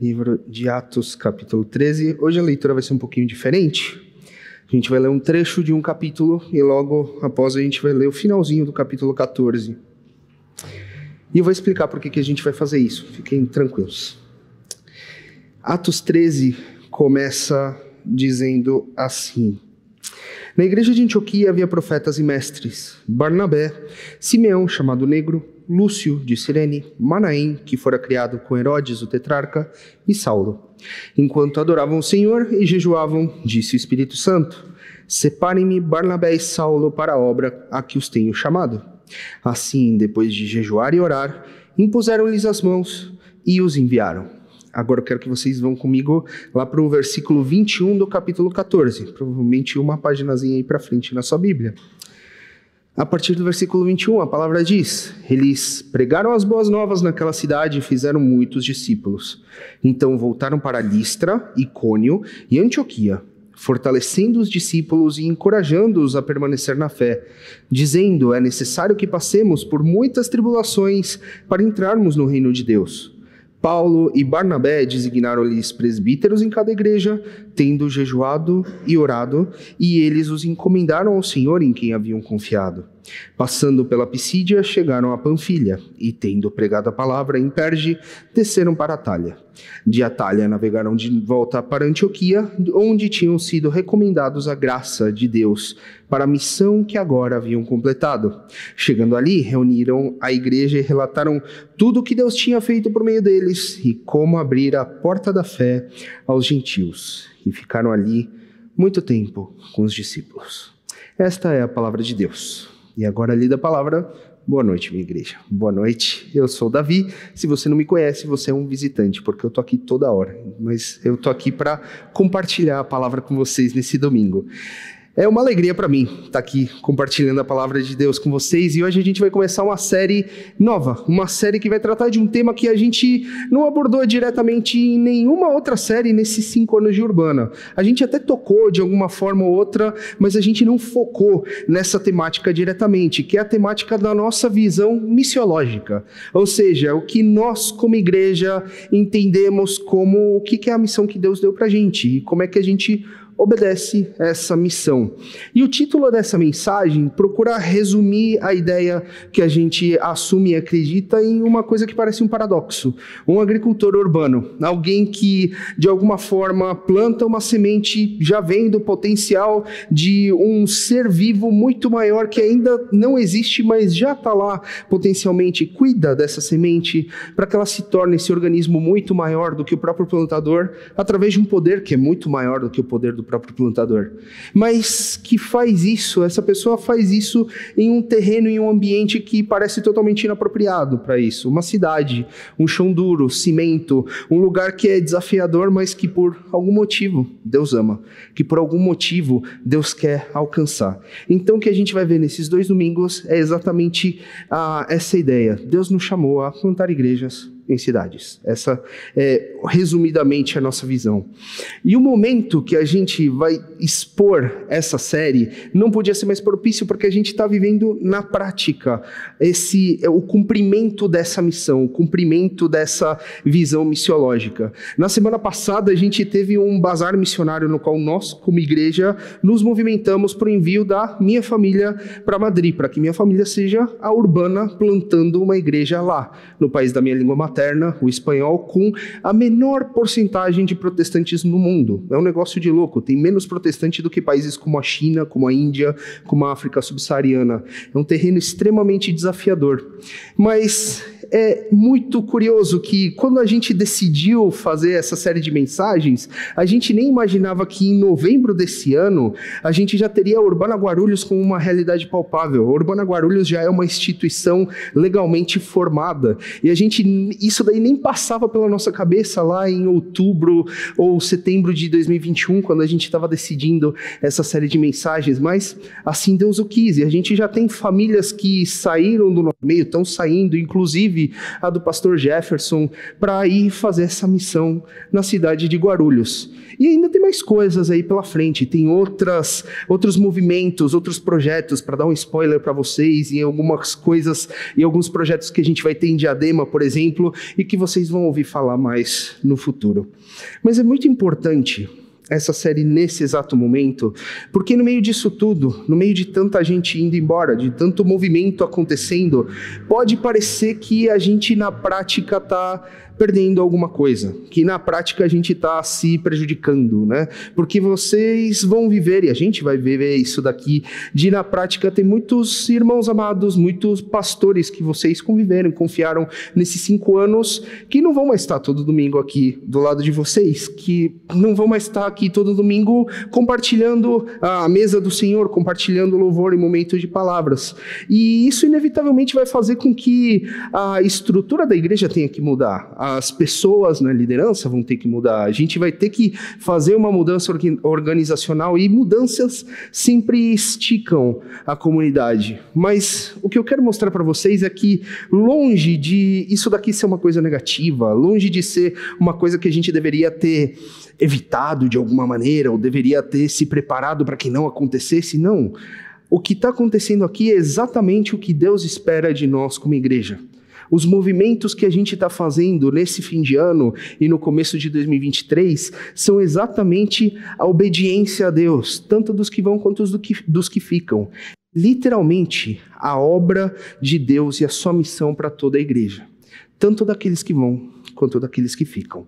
livro de Atos, capítulo 13. Hoje a leitura vai ser um pouquinho diferente. A gente vai ler um trecho de um capítulo e logo após a gente vai ler o finalzinho do capítulo 14. E eu vou explicar por que, que a gente vai fazer isso. Fiquem tranquilos. Atos 13 começa dizendo assim: Na igreja de Antioquia havia profetas e mestres: Barnabé, Simeão, chamado Negro, Lúcio de Cirene, Manaém, que fora criado com Herodes, o tetrarca, e Saulo. Enquanto adoravam o Senhor e jejuavam, disse o Espírito Santo: Separem-me Barnabé e Saulo para a obra a que os tenho chamado. Assim, depois de jejuar e orar, impuseram-lhes as mãos e os enviaram. Agora eu quero que vocês vão comigo lá para o versículo 21 do capítulo 14, provavelmente uma paginazinha aí para frente na sua Bíblia. A partir do versículo 21, a palavra diz: Eles pregaram as boas novas naquela cidade e fizeram muitos discípulos. Então voltaram para Listra, Icônio e Antioquia, fortalecendo os discípulos e encorajando-os a permanecer na fé, dizendo: É necessário que passemos por muitas tribulações para entrarmos no reino de Deus. Paulo e Barnabé designaram-lhes presbíteros em cada igreja, tendo jejuado e orado, e eles os encomendaram ao Senhor em quem haviam confiado. Passando pela Pisídia, chegaram a Panfilha, e tendo pregado a palavra em Perge, desceram para Atalha. De Atalha navegaram de volta para Antioquia, onde tinham sido recomendados a graça de Deus para a missão que agora haviam completado. Chegando ali, reuniram a igreja e relataram tudo o que Deus tinha feito por meio deles e como abrir a porta da fé aos gentios. E ficaram ali muito tempo com os discípulos. Esta é a palavra de Deus. E agora, lida a palavra, boa noite, minha igreja. Boa noite, eu sou Davi. Se você não me conhece, você é um visitante, porque eu tô aqui toda hora. Mas eu tô aqui para compartilhar a palavra com vocês nesse domingo. É uma alegria para mim estar tá aqui compartilhando a palavra de Deus com vocês e hoje a gente vai começar uma série nova, uma série que vai tratar de um tema que a gente não abordou diretamente em nenhuma outra série nesses cinco anos de Urbana. A gente até tocou de alguma forma ou outra, mas a gente não focou nessa temática diretamente, que é a temática da nossa visão missiológica, ou seja, o que nós como igreja entendemos como o que é a missão que Deus deu para gente e como é que a gente obedece essa missão. E o título dessa mensagem procura resumir a ideia que a gente assume e acredita em uma coisa que parece um paradoxo. Um agricultor urbano, alguém que de alguma forma planta uma semente já vendo o potencial de um ser vivo muito maior que ainda não existe, mas já está lá potencialmente, cuida dessa semente para que ela se torne esse organismo muito maior do que o próprio plantador, através de um poder que é muito maior do que o poder do próprio plantador. Mas que faz isso, essa pessoa faz isso em um terreno, em um ambiente que parece totalmente inapropriado para isso. Uma cidade, um chão duro, cimento, um lugar que é desafiador, mas que por algum motivo Deus ama, que por algum motivo Deus quer alcançar. Então o que a gente vai ver nesses dois domingos é exatamente ah, essa ideia. Deus nos chamou a plantar igrejas, em cidades. Essa é, resumidamente, a nossa visão. E o momento que a gente vai expor essa série não podia ser mais propício porque a gente está vivendo na prática esse é, o cumprimento dessa missão, o cumprimento dessa visão missiológica. Na semana passada, a gente teve um bazar missionário no qual nós, como igreja, nos movimentamos para o envio da minha família para Madrid, para que minha família seja a urbana plantando uma igreja lá, no país da minha língua materna materna, o espanhol, com a menor porcentagem de protestantes no mundo. É um negócio de louco. Tem menos protestante do que países como a China, como a Índia, como a África subsaariana. É um terreno extremamente desafiador. Mas é muito curioso que quando a gente decidiu fazer essa série de mensagens, a gente nem imaginava que em novembro desse ano a gente já teria Urbana Guarulhos como uma realidade palpável. A Urbana Guarulhos já é uma instituição legalmente formada e a gente isso daí nem passava pela nossa cabeça lá em outubro ou setembro de 2021 quando a gente estava decidindo essa série de mensagens, mas assim Deus o quis e a gente já tem famílias que saíram do nosso meio, estão saindo, inclusive a do pastor Jefferson, para ir fazer essa missão na cidade de Guarulhos. E ainda tem mais coisas aí pela frente, tem outras, outros movimentos, outros projetos, para dar um spoiler para vocês, e algumas coisas, e alguns projetos que a gente vai ter em Diadema, por exemplo, e que vocês vão ouvir falar mais no futuro. Mas é muito importante essa série nesse exato momento, porque no meio disso tudo, no meio de tanta gente indo embora, de tanto movimento acontecendo, pode parecer que a gente na prática está perdendo alguma coisa, que na prática a gente está se prejudicando, né? Porque vocês vão viver, e a gente vai viver isso daqui, de na prática ter muitos irmãos amados, muitos pastores que vocês conviveram, confiaram nesses cinco anos, que não vão mais estar todo domingo aqui do lado de vocês, que não vão mais estar aqui todo domingo compartilhando a mesa do Senhor, compartilhando louvor em momentos de palavras. E isso inevitavelmente vai fazer com que a estrutura da igreja tenha que mudar as pessoas na liderança vão ter que mudar, a gente vai ter que fazer uma mudança organizacional e mudanças sempre esticam a comunidade. Mas o que eu quero mostrar para vocês é que, longe de isso daqui ser uma coisa negativa, longe de ser uma coisa que a gente deveria ter evitado de alguma maneira, ou deveria ter se preparado para que não acontecesse, não. O que está acontecendo aqui é exatamente o que Deus espera de nós como igreja. Os movimentos que a gente está fazendo nesse fim de ano e no começo de 2023 são exatamente a obediência a Deus, tanto dos que vão quanto dos que, dos que ficam. Literalmente, a obra de Deus e a sua missão para toda a igreja, tanto daqueles que vão quanto daqueles que ficam.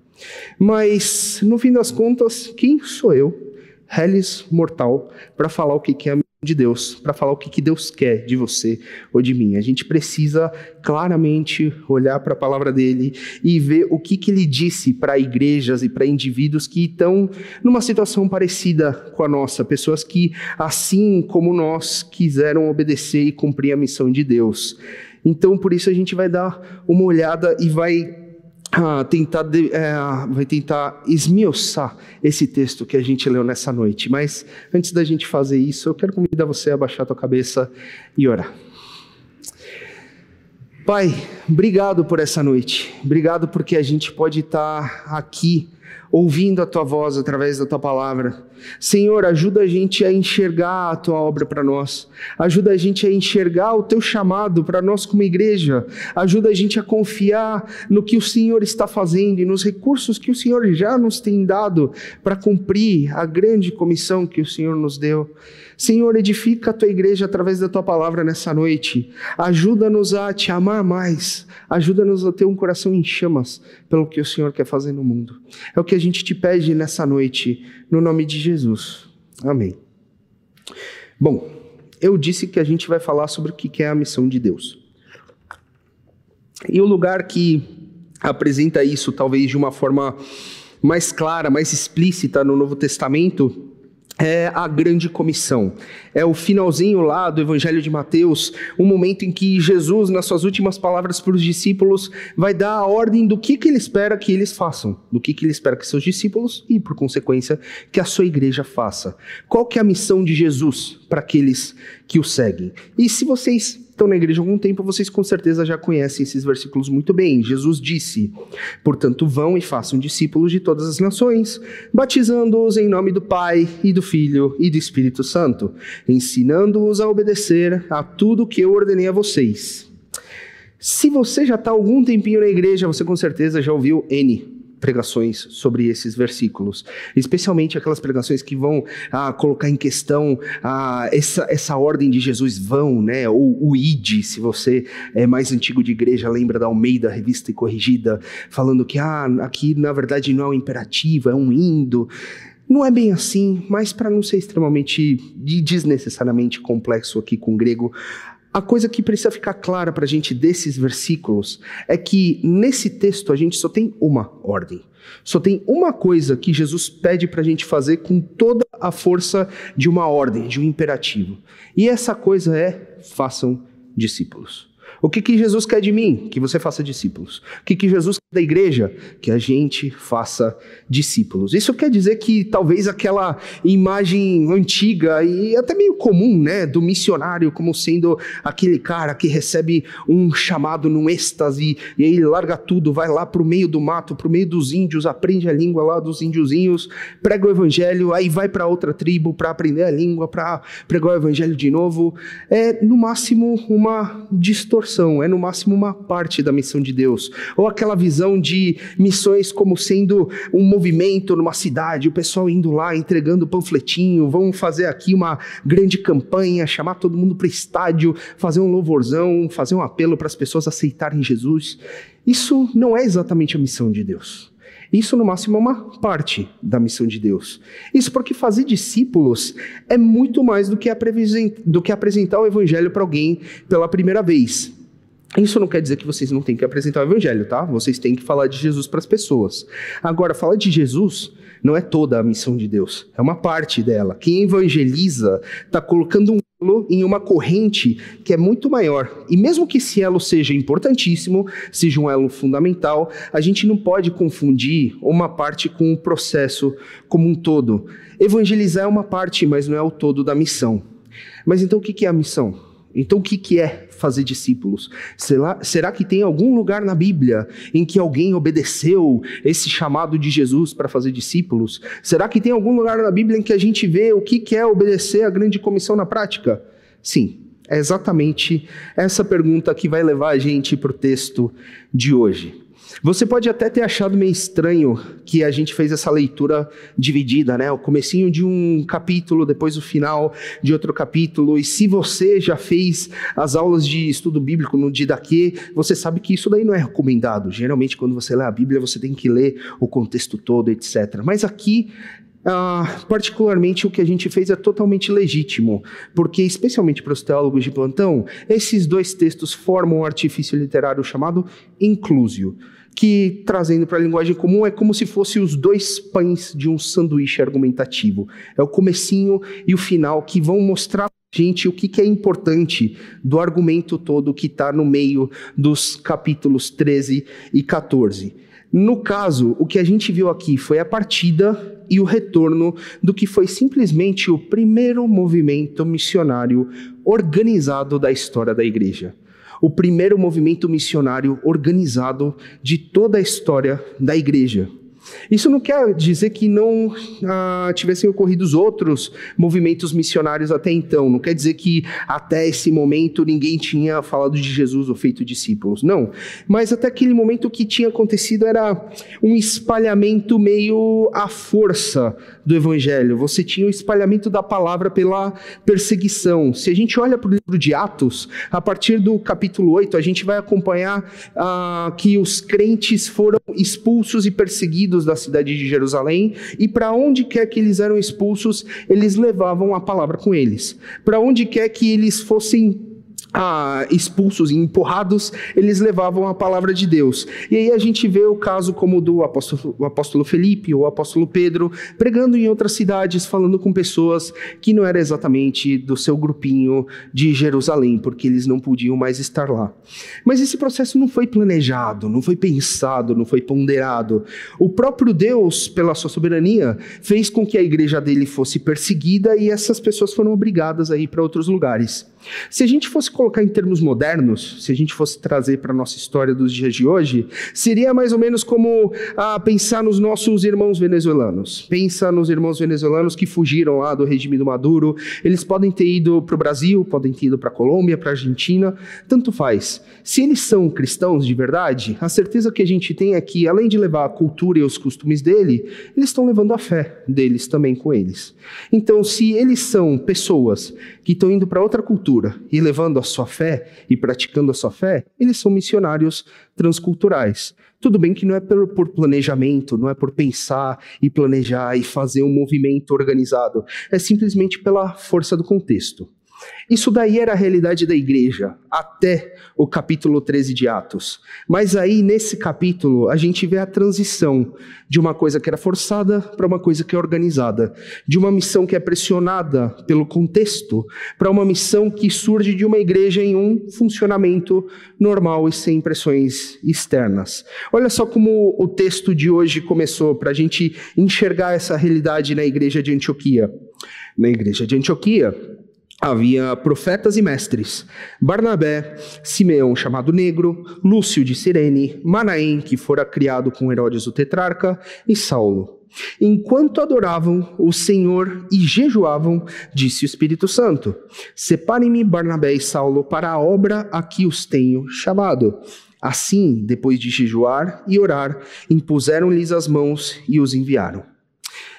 Mas, no fim das contas, quem sou eu, Hellis mortal, para falar o que é a de Deus, para falar o que, que Deus quer de você ou de mim. A gente precisa claramente olhar para a palavra dele e ver o que, que ele disse para igrejas e para indivíduos que estão numa situação parecida com a nossa, pessoas que, assim como nós, quiseram obedecer e cumprir a missão de Deus. Então, por isso, a gente vai dar uma olhada e vai ah, tentar, é, vai tentar esmiuçar esse texto que a gente leu nessa noite. Mas antes da gente fazer isso, eu quero convidar você a baixar a tua cabeça e orar. Pai, obrigado por essa noite. Obrigado porque a gente pode estar aqui ouvindo a tua voz através da tua palavra. Senhor, ajuda a gente a enxergar a tua obra para nós. Ajuda a gente a enxergar o teu chamado para nós como igreja. Ajuda a gente a confiar no que o Senhor está fazendo e nos recursos que o Senhor já nos tem dado para cumprir a grande comissão que o Senhor nos deu. Senhor, edifica a tua igreja através da tua palavra nessa noite. Ajuda-nos a te amar mais. Ajuda-nos a ter um coração em chamas pelo que o Senhor quer fazer no mundo. É o que a gente te pede nessa noite, no nome de Jesus. Amém. Bom, eu disse que a gente vai falar sobre o que é a missão de Deus. E o lugar que apresenta isso, talvez de uma forma mais clara, mais explícita no Novo Testamento, é a grande comissão. É o finalzinho lá do Evangelho de Mateus, um momento em que Jesus, nas suas últimas palavras para os discípulos, vai dar a ordem do que, que ele espera que eles façam, do que, que ele espera que seus discípulos e, por consequência, que a sua igreja faça. Qual que é a missão de Jesus para aqueles que o seguem? E se vocês estão na igreja há algum tempo, vocês com certeza já conhecem esses versículos muito bem. Jesus disse: Portanto, vão e façam discípulos de todas as nações, batizando-os em nome do Pai e do Filho e do Espírito Santo, ensinando-os a obedecer a tudo que eu ordenei a vocês. Se você já está algum tempinho na igreja, você com certeza já ouviu N pregações sobre esses versículos, especialmente aquelas pregações que vão ah, colocar em questão ah, essa, essa ordem de Jesus vão, né? Ou o id, se você é mais antigo de igreja, lembra da Almeida, revista e corrigida, falando que ah, aqui na verdade não é um imperativo, é um indo. Não é bem assim, mas para não ser extremamente desnecessariamente complexo aqui com o grego, a coisa que precisa ficar clara para a gente desses versículos é que nesse texto a gente só tem uma ordem. Só tem uma coisa que Jesus pede para a gente fazer com toda a força de uma ordem, de um imperativo. E essa coisa é: façam discípulos. O que, que Jesus quer de mim? Que você faça discípulos. O que, que Jesus da igreja, que a gente faça discípulos. Isso quer dizer que talvez aquela imagem antiga e até meio comum, né, do missionário como sendo aquele cara que recebe um chamado num êxtase e aí ele larga tudo, vai lá para o meio do mato, para o meio dos índios, aprende a língua lá dos índiozinhos, prega o evangelho, aí vai para outra tribo para aprender a língua, para pregar o evangelho de novo. É no máximo uma distorção, é no máximo uma parte da missão de Deus. Ou aquela visão visão de missões como sendo um movimento numa cidade, o pessoal indo lá entregando panfletinho, vamos fazer aqui uma grande campanha, chamar todo mundo para estádio, fazer um louvorzão, fazer um apelo para as pessoas aceitarem Jesus. Isso não é exatamente a missão de Deus. Isso, no máximo, é uma parte da missão de Deus. Isso porque fazer discípulos é muito mais do que apresentar o evangelho para alguém pela primeira vez. Isso não quer dizer que vocês não têm que apresentar o evangelho, tá? Vocês têm que falar de Jesus para as pessoas. Agora, falar de Jesus não é toda a missão de Deus, é uma parte dela. Quem evangeliza está colocando um elo em uma corrente que é muito maior. E mesmo que esse elo seja importantíssimo, seja um elo fundamental, a gente não pode confundir uma parte com o processo como um todo. Evangelizar é uma parte, mas não é o todo da missão. Mas então o que é a missão? Então, o que, que é fazer discípulos? Será, será que tem algum lugar na Bíblia em que alguém obedeceu esse chamado de Jesus para fazer discípulos? Será que tem algum lugar na Bíblia em que a gente vê o que, que é obedecer a grande comissão na prática? Sim, é exatamente essa pergunta que vai levar a gente para o texto de hoje. Você pode até ter achado meio estranho que a gente fez essa leitura dividida, né? O comecinho de um capítulo, depois o final de outro capítulo. E se você já fez as aulas de estudo bíblico no Didaquê, você sabe que isso daí não é recomendado. Geralmente, quando você lê a Bíblia, você tem que ler o contexto todo, etc. Mas aqui Uh, particularmente o que a gente fez é totalmente legítimo, porque, especialmente para os teólogos de plantão, esses dois textos formam um artifício literário chamado inclusio que, trazendo para a linguagem comum, é como se fosse os dois pães de um sanduíche argumentativo. É o comecinho e o final que vão mostrar para gente o que, que é importante do argumento todo que está no meio dos capítulos 13 e 14. No caso, o que a gente viu aqui foi a partida e o retorno do que foi simplesmente o primeiro movimento missionário organizado da história da igreja o primeiro movimento missionário organizado de toda a história da igreja. Isso não quer dizer que não ah, tivessem ocorrido outros movimentos missionários até então. Não quer dizer que até esse momento ninguém tinha falado de Jesus ou feito discípulos. Não. Mas até aquele momento o que tinha acontecido era um espalhamento meio à força do evangelho. Você tinha o espalhamento da palavra pela perseguição. Se a gente olha para o livro de Atos, a partir do capítulo 8, a gente vai acompanhar ah, que os crentes foram expulsos e perseguidos da cidade de Jerusalém, e para onde quer que eles eram expulsos, eles levavam a palavra com eles. Para onde quer que eles fossem ah, expulsos e empurrados, eles levavam a palavra de Deus. E aí a gente vê o caso como do apóstolo, o apóstolo Felipe ou o apóstolo Pedro, pregando em outras cidades, falando com pessoas que não era exatamente do seu grupinho de Jerusalém, porque eles não podiam mais estar lá. Mas esse processo não foi planejado, não foi pensado, não foi ponderado. O próprio Deus, pela sua soberania, fez com que a igreja dele fosse perseguida e essas pessoas foram obrigadas a ir para outros lugares. Se a gente fosse colocar em termos modernos, se a gente fosse trazer para a nossa história dos dias de hoje, seria mais ou menos como ah, pensar nos nossos irmãos venezuelanos. Pensa nos irmãos venezuelanos que fugiram lá do regime do Maduro. Eles podem ter ido para o Brasil, podem ter ido para a Colômbia, para a Argentina, tanto faz. Se eles são cristãos de verdade, a certeza que a gente tem é que, além de levar a cultura e os costumes dele, eles estão levando a fé deles também com eles. Então, se eles são pessoas que estão indo para outra cultura e levando a sua fé e praticando a sua fé, eles são missionários transculturais. Tudo bem que não é por, por, planejamento, não é por pensar e planejar e fazer um movimento organizado, é simplesmente pela força do contexto. Isso daí era a realidade da igreja, até o capítulo 13 de Atos. Mas aí, nesse capítulo, a gente vê a transição de uma coisa que era forçada para uma coisa que é organizada, de uma missão que é pressionada pelo contexto para uma missão que surge de uma igreja em um funcionamento normal e sem pressões externas. Olha só como o texto de hoje começou, para a gente enxergar essa realidade na igreja de Antioquia. Na igreja de Antioquia, havia profetas e mestres: Barnabé, Simeão, chamado Negro, Lúcio de Cirene, Manaém, que fora criado com Herodes o tetrarca, e Saulo. Enquanto adoravam o Senhor e jejuavam, disse o Espírito Santo: Separem-me Barnabé e Saulo para a obra a que os tenho chamado. Assim, depois de jejuar e orar, impuseram-lhes as mãos e os enviaram.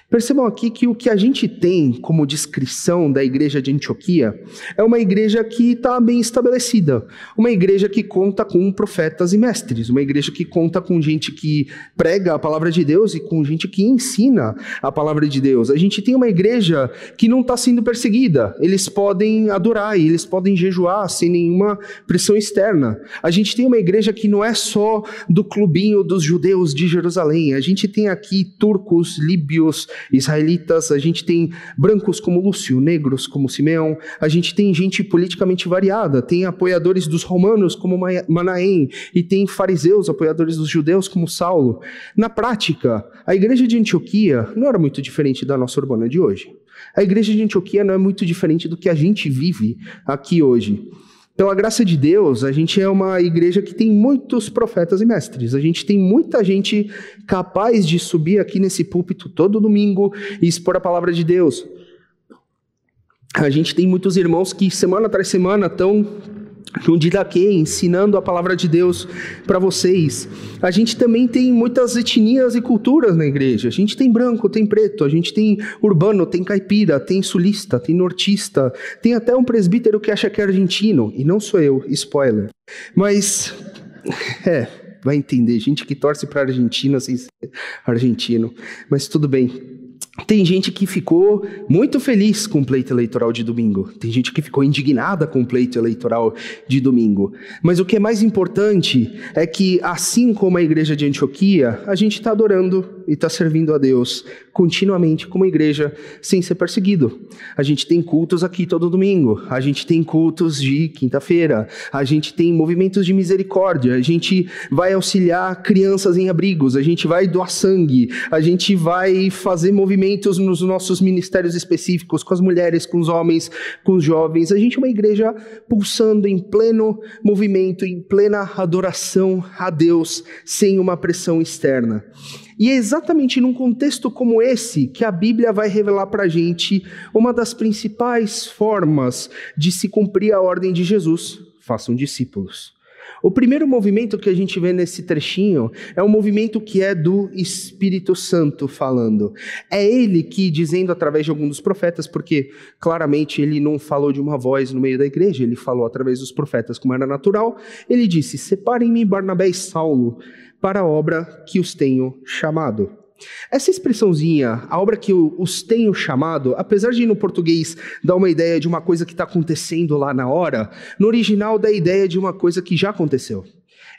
Percebam aqui que o que a gente tem como descrição da igreja de Antioquia é uma igreja que está bem estabelecida, uma igreja que conta com profetas e mestres, uma igreja que conta com gente que prega a palavra de Deus e com gente que ensina a palavra de Deus. A gente tem uma igreja que não está sendo perseguida, eles podem adorar e eles podem jejuar sem nenhuma pressão externa. A gente tem uma igreja que não é só do clubinho dos judeus de Jerusalém, a gente tem aqui turcos, líbios, israelitas, a gente tem brancos como Lúcio, negros como Simeão, a gente tem gente politicamente variada, tem apoiadores dos romanos como Manaém, e tem fariseus, apoiadores dos judeus como Saulo. Na prática, a igreja de Antioquia não era muito diferente da nossa urbana de hoje. A igreja de Antioquia não é muito diferente do que a gente vive aqui hoje. Pela graça de Deus, a gente é uma igreja que tem muitos profetas e mestres. A gente tem muita gente capaz de subir aqui nesse púlpito todo domingo e expor a palavra de Deus. A gente tem muitos irmãos que semana atrás semana estão no Didaquê, ensinando a palavra de Deus para vocês. A gente também tem muitas etnias e culturas na igreja. A gente tem branco, tem preto, a gente tem urbano, tem caipira, tem sulista, tem nortista, tem até um presbítero que acha que é argentino, e não sou eu, spoiler. Mas, é, vai entender, gente que torce para Argentina sem ser argentino, mas tudo bem. Tem gente que ficou muito feliz com o pleito eleitoral de domingo. Tem gente que ficou indignada com o pleito eleitoral de domingo. Mas o que é mais importante é que, assim como a igreja de Antioquia, a gente está adorando e está servindo a Deus continuamente como igreja sem ser perseguido. A gente tem cultos aqui todo domingo, a gente tem cultos de quinta-feira, a gente tem movimentos de misericórdia, a gente vai auxiliar crianças em abrigos, a gente vai doar sangue, a gente vai fazer movimentos nos nossos ministérios específicos com as mulheres, com os homens, com os jovens. A gente é uma igreja pulsando em pleno movimento, em plena adoração a Deus, sem uma pressão externa. E é exatamente num contexto como esse que a Bíblia vai revelar para a gente uma das principais formas de se cumprir a ordem de Jesus: façam discípulos. O primeiro movimento que a gente vê nesse trechinho é um movimento que é do Espírito Santo falando. É ele que, dizendo através de algum dos profetas, porque claramente ele não falou de uma voz no meio da igreja, ele falou através dos profetas, como era natural, ele disse: Separem-me Barnabé e Saulo para a obra que os tenho chamado. Essa expressãozinha, a obra que os tenho chamado, apesar de no português dar uma ideia de uma coisa que está acontecendo lá na hora, no original dá a ideia de uma coisa que já aconteceu.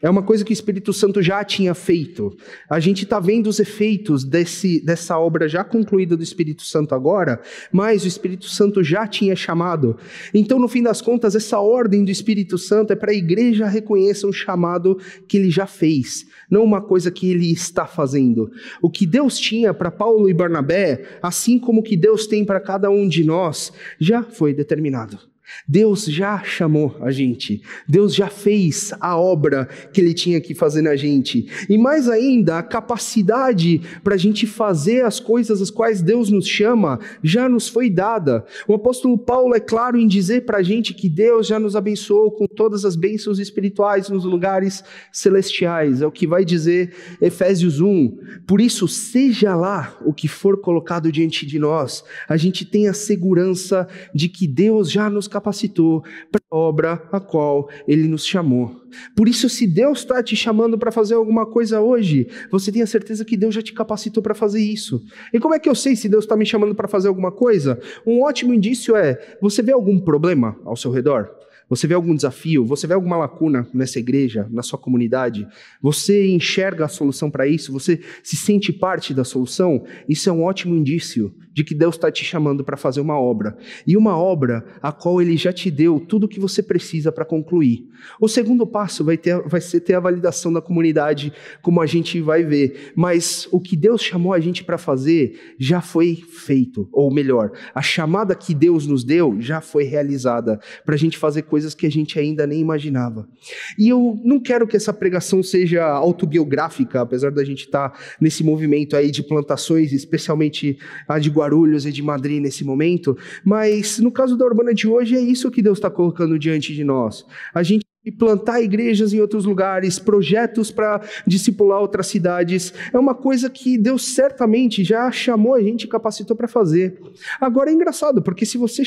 É uma coisa que o Espírito Santo já tinha feito. A gente está vendo os efeitos desse, dessa obra já concluída do Espírito Santo agora, mas o Espírito Santo já tinha chamado. Então, no fim das contas, essa ordem do Espírito Santo é para a igreja reconhecer um chamado que ele já fez, não uma coisa que ele está fazendo. O que Deus tinha para Paulo e Barnabé, assim como o que Deus tem para cada um de nós, já foi determinado. Deus já chamou a gente, Deus já fez a obra que Ele tinha que fazer na gente, e mais ainda, a capacidade para a gente fazer as coisas as quais Deus nos chama já nos foi dada. O apóstolo Paulo é claro em dizer para a gente que Deus já nos abençoou com todas as bênçãos espirituais nos lugares celestiais, é o que vai dizer Efésios 1. Por isso, seja lá o que for colocado diante de nós, a gente tem a segurança de que Deus já nos capacitou capacitou para a obra a qual Ele nos chamou. Por isso, se Deus está te chamando para fazer alguma coisa hoje, você tenha certeza que Deus já te capacitou para fazer isso. E como é que eu sei se Deus está me chamando para fazer alguma coisa? Um ótimo indício é: você vê algum problema ao seu redor? Você vê algum desafio? Você vê alguma lacuna nessa igreja, na sua comunidade? Você enxerga a solução para isso? Você se sente parte da solução? Isso é um ótimo indício de que Deus está te chamando para fazer uma obra. E uma obra a qual Ele já te deu tudo o que você precisa para concluir. O segundo passo vai, ter, vai ser ter a validação da comunidade, como a gente vai ver. Mas o que Deus chamou a gente para fazer já foi feito. Ou melhor, a chamada que Deus nos deu já foi realizada para a gente fazer coisas que a gente ainda nem imaginava. E eu não quero que essa pregação seja autobiográfica, apesar da gente estar tá nesse movimento aí de plantações, especialmente a de Guarulhos e de Madrid nesse momento, mas no caso da Urbana de hoje é isso que Deus está colocando diante de nós. A gente e plantar igrejas em outros lugares, projetos para discipular outras cidades, é uma coisa que Deus certamente já chamou a gente e capacitou para fazer. Agora é engraçado, porque se você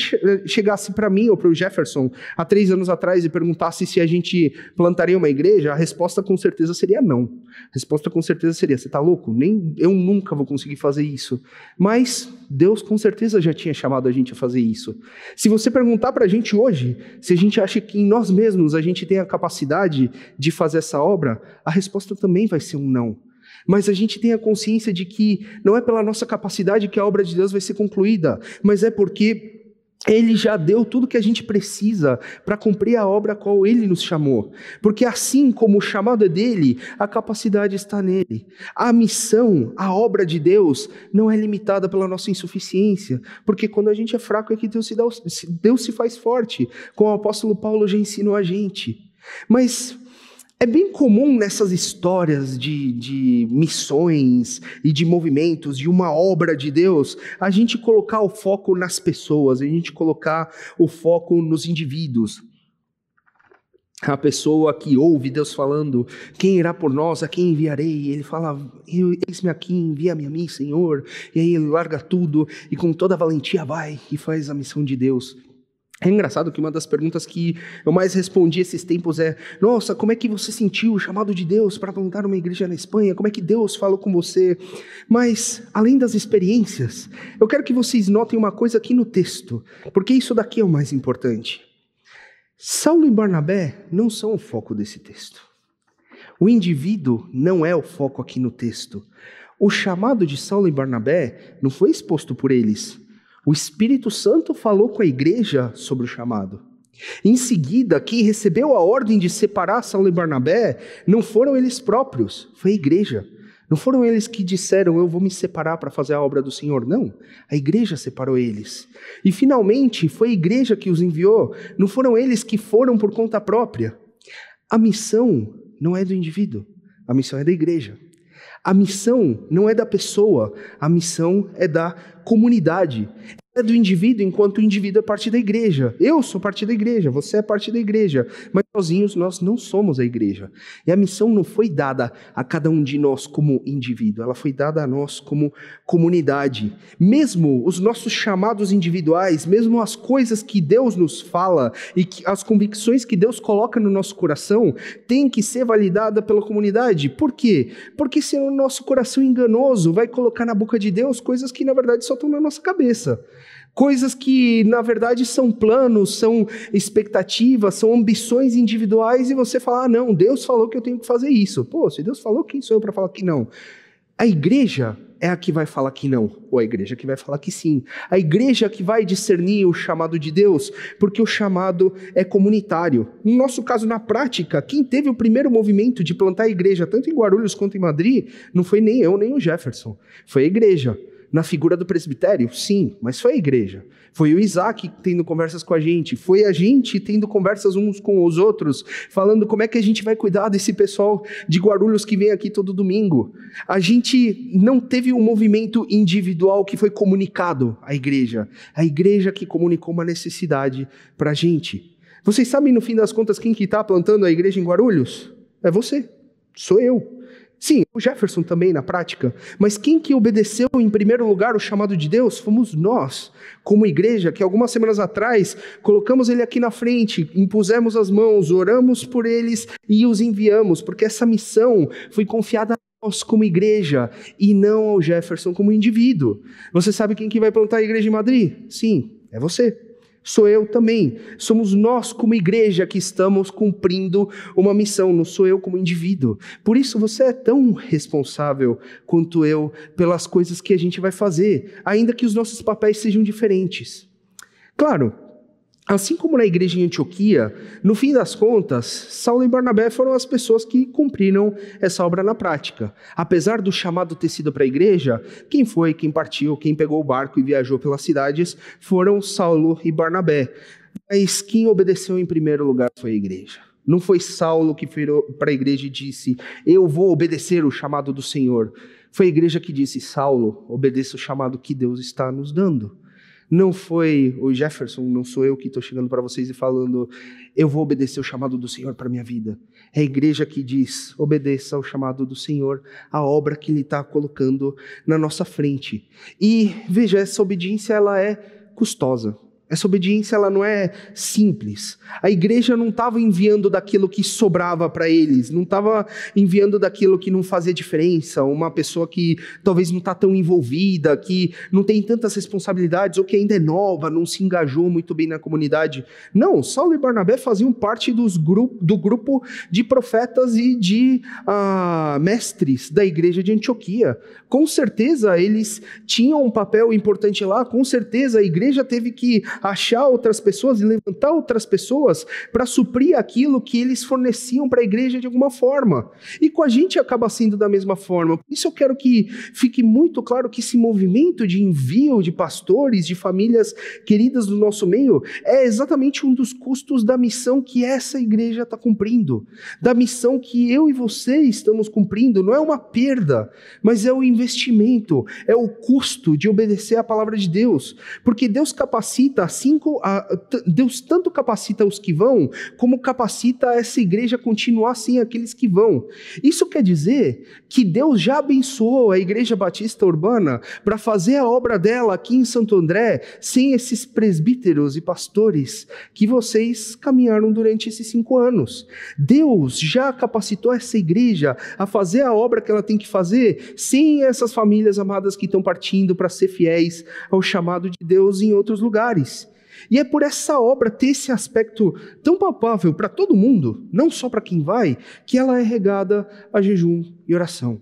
chegasse para mim ou para o Jefferson há três anos atrás e perguntasse se a gente plantaria uma igreja, a resposta com certeza seria não. A resposta com certeza seria: você está louco? Nem eu nunca vou conseguir fazer isso. Mas Deus com certeza já tinha chamado a gente a fazer isso. Se você perguntar para a gente hoje se a gente acha que em nós mesmos a gente tem a capacidade de fazer essa obra, a resposta também vai ser um não. Mas a gente tem a consciência de que não é pela nossa capacidade que a obra de Deus vai ser concluída, mas é porque ele já deu tudo que a gente precisa para cumprir a obra a qual ele nos chamou. Porque assim como o chamado é dele, a capacidade está nele. A missão, a obra de Deus, não é limitada pela nossa insuficiência. Porque quando a gente é fraco é que Deus se, dá, Deus se faz forte, como o apóstolo Paulo já ensinou a gente. Mas é bem comum nessas histórias de, de, missões e de movimentos, de uma obra de Deus, a gente colocar o foco nas pessoas, a gente colocar o foco nos indivíduos. A pessoa que ouve Deus falando, quem irá por nós, a quem enviarei? Ele fala, eis-me aqui, envia-me a mim, Senhor. E aí ele larga tudo e com toda a valentia vai e faz a missão de Deus. É engraçado que uma das perguntas que eu mais respondi esses tempos é: Nossa, como é que você sentiu o chamado de Deus para montar uma igreja na Espanha? Como é que Deus falou com você? Mas, além das experiências, eu quero que vocês notem uma coisa aqui no texto, porque isso daqui é o mais importante. Saulo e Barnabé não são o foco desse texto. O indivíduo não é o foco aqui no texto. O chamado de Saulo e Barnabé não foi exposto por eles, o Espírito Santo falou com a igreja sobre o chamado. Em seguida, quem recebeu a ordem de separar Saulo e Barnabé não foram eles próprios, foi a igreja. Não foram eles que disseram, eu vou me separar para fazer a obra do Senhor. Não, a igreja separou eles. E finalmente, foi a igreja que os enviou, não foram eles que foram por conta própria. A missão não é do indivíduo, a missão é da igreja. A missão não é da pessoa, a missão é da comunidade é do indivíduo enquanto o indivíduo é parte da igreja. Eu sou parte da igreja, você é parte da igreja, mas sozinhos nós não somos a igreja. E a missão não foi dada a cada um de nós como indivíduo, ela foi dada a nós como comunidade. Mesmo os nossos chamados individuais, mesmo as coisas que Deus nos fala e que, as convicções que Deus coloca no nosso coração, tem que ser validada pela comunidade. Por quê? Porque se o nosso coração enganoso vai colocar na boca de Deus coisas que na verdade só estão na nossa cabeça. Coisas que, na verdade, são planos, são expectativas, são ambições individuais, e você fala: ah, não, Deus falou que eu tenho que fazer isso. Pô, se Deus falou, quem sou eu para falar que não? A igreja é a que vai falar que não, ou a igreja que vai falar que sim. A igreja que vai discernir o chamado de Deus, porque o chamado é comunitário. No nosso caso, na prática, quem teve o primeiro movimento de plantar a igreja, tanto em Guarulhos quanto em Madrid, não foi nem eu, nem o Jefferson, foi a igreja na figura do presbitério? Sim, mas foi a igreja. Foi o Isaac tendo conversas com a gente, foi a gente tendo conversas uns com os outros, falando como é que a gente vai cuidar desse pessoal de Guarulhos que vem aqui todo domingo. A gente não teve um movimento individual que foi comunicado à igreja, a igreja que comunicou uma necessidade para a gente. Vocês sabem, no fim das contas, quem que está plantando a igreja em Guarulhos? É você, sou eu. Sim, o Jefferson também na prática, mas quem que obedeceu em primeiro lugar o chamado de Deus fomos nós, como igreja, que algumas semanas atrás colocamos ele aqui na frente, impusemos as mãos, oramos por eles e os enviamos, porque essa missão foi confiada a nós como igreja e não ao Jefferson como indivíduo. Você sabe quem que vai plantar a igreja em Madrid? Sim, é você sou eu também. Somos nós, como igreja, que estamos cumprindo uma missão, não sou eu como indivíduo. Por isso você é tão responsável quanto eu pelas coisas que a gente vai fazer, ainda que os nossos papéis sejam diferentes. Claro, Assim como na igreja em Antioquia, no fim das contas, Saulo e Barnabé foram as pessoas que cumpriram essa obra na prática. Apesar do chamado ter sido para a igreja, quem foi, quem partiu, quem pegou o barco e viajou pelas cidades foram Saulo e Barnabé. Mas quem obedeceu em primeiro lugar foi a igreja. Não foi Saulo que foi para a igreja e disse: Eu vou obedecer o chamado do Senhor. Foi a igreja que disse: Saulo, obedeça o chamado que Deus está nos dando. Não foi o Jefferson, não sou eu que estou chegando para vocês e falando, eu vou obedecer o chamado do Senhor para minha vida. É a igreja que diz, obedeça ao chamado do Senhor, a obra que Ele está colocando na nossa frente. E veja, essa obediência ela é custosa. Essa obediência ela não é simples. A igreja não estava enviando daquilo que sobrava para eles, não estava enviando daquilo que não fazia diferença, uma pessoa que talvez não está tão envolvida, que não tem tantas responsabilidades ou que ainda é nova, não se engajou muito bem na comunidade. Não, Saulo e Barnabé faziam parte dos do grupo de profetas e de uh, mestres da igreja de Antioquia. Com certeza eles tinham um papel importante lá, com certeza a igreja teve que achar outras pessoas e levantar outras pessoas para suprir aquilo que eles forneciam para a igreja de alguma forma. E com a gente acaba sendo da mesma forma. Por isso eu quero que fique muito claro que esse movimento de envio de pastores, de famílias queridas do nosso meio, é exatamente um dos custos da missão que essa igreja está cumprindo, da missão que eu e você estamos cumprindo. Não é uma perda, mas é o investimento, é o custo de obedecer à palavra de Deus, porque Deus capacita assim Deus tanto capacita os que vão, como capacita essa igreja a continuar sem aqueles que vão. Isso quer dizer que Deus já abençoou a Igreja Batista Urbana para fazer a obra dela aqui em Santo André, sem esses presbíteros e pastores que vocês caminharam durante esses cinco anos. Deus já capacitou essa igreja a fazer a obra que ela tem que fazer, sem essas famílias amadas que estão partindo para ser fiéis ao chamado de Deus em outros lugares. E é por essa obra ter esse aspecto tão palpável para todo mundo, não só para quem vai, que ela é regada a jejum e oração.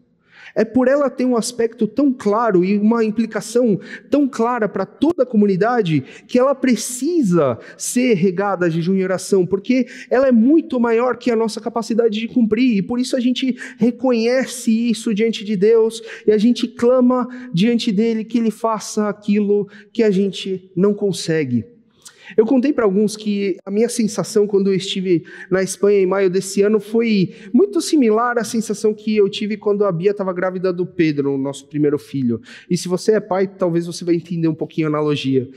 É por ela ter um aspecto tão claro e uma implicação tão clara para toda a comunidade que ela precisa ser regada a jejum e oração, porque ela é muito maior que a nossa capacidade de cumprir, e por isso a gente reconhece isso diante de Deus e a gente clama diante dele que ele faça aquilo que a gente não consegue. Eu contei para alguns que a minha sensação quando eu estive na Espanha em maio desse ano foi muito similar à sensação que eu tive quando a Bia estava grávida do Pedro, o nosso primeiro filho. E se você é pai, talvez você vai entender um pouquinho a analogia.